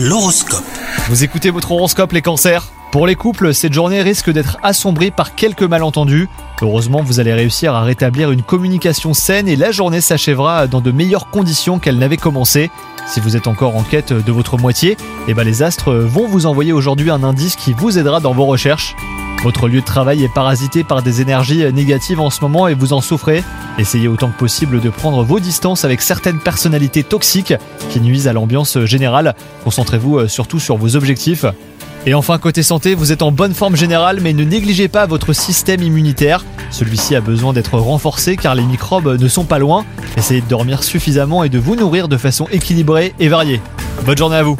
L'horoscope. Vous écoutez votre horoscope les cancers Pour les couples, cette journée risque d'être assombrie par quelques malentendus. Heureusement, vous allez réussir à rétablir une communication saine et la journée s'achèvera dans de meilleures conditions qu'elle n'avait commencé. Si vous êtes encore en quête de votre moitié, eh ben les astres vont vous envoyer aujourd'hui un indice qui vous aidera dans vos recherches. Votre lieu de travail est parasité par des énergies négatives en ce moment et vous en souffrez. Essayez autant que possible de prendre vos distances avec certaines personnalités toxiques qui nuisent à l'ambiance générale. Concentrez-vous surtout sur vos objectifs. Et enfin, côté santé, vous êtes en bonne forme générale, mais ne négligez pas votre système immunitaire. Celui-ci a besoin d'être renforcé car les microbes ne sont pas loin. Essayez de dormir suffisamment et de vous nourrir de façon équilibrée et variée. Bonne journée à vous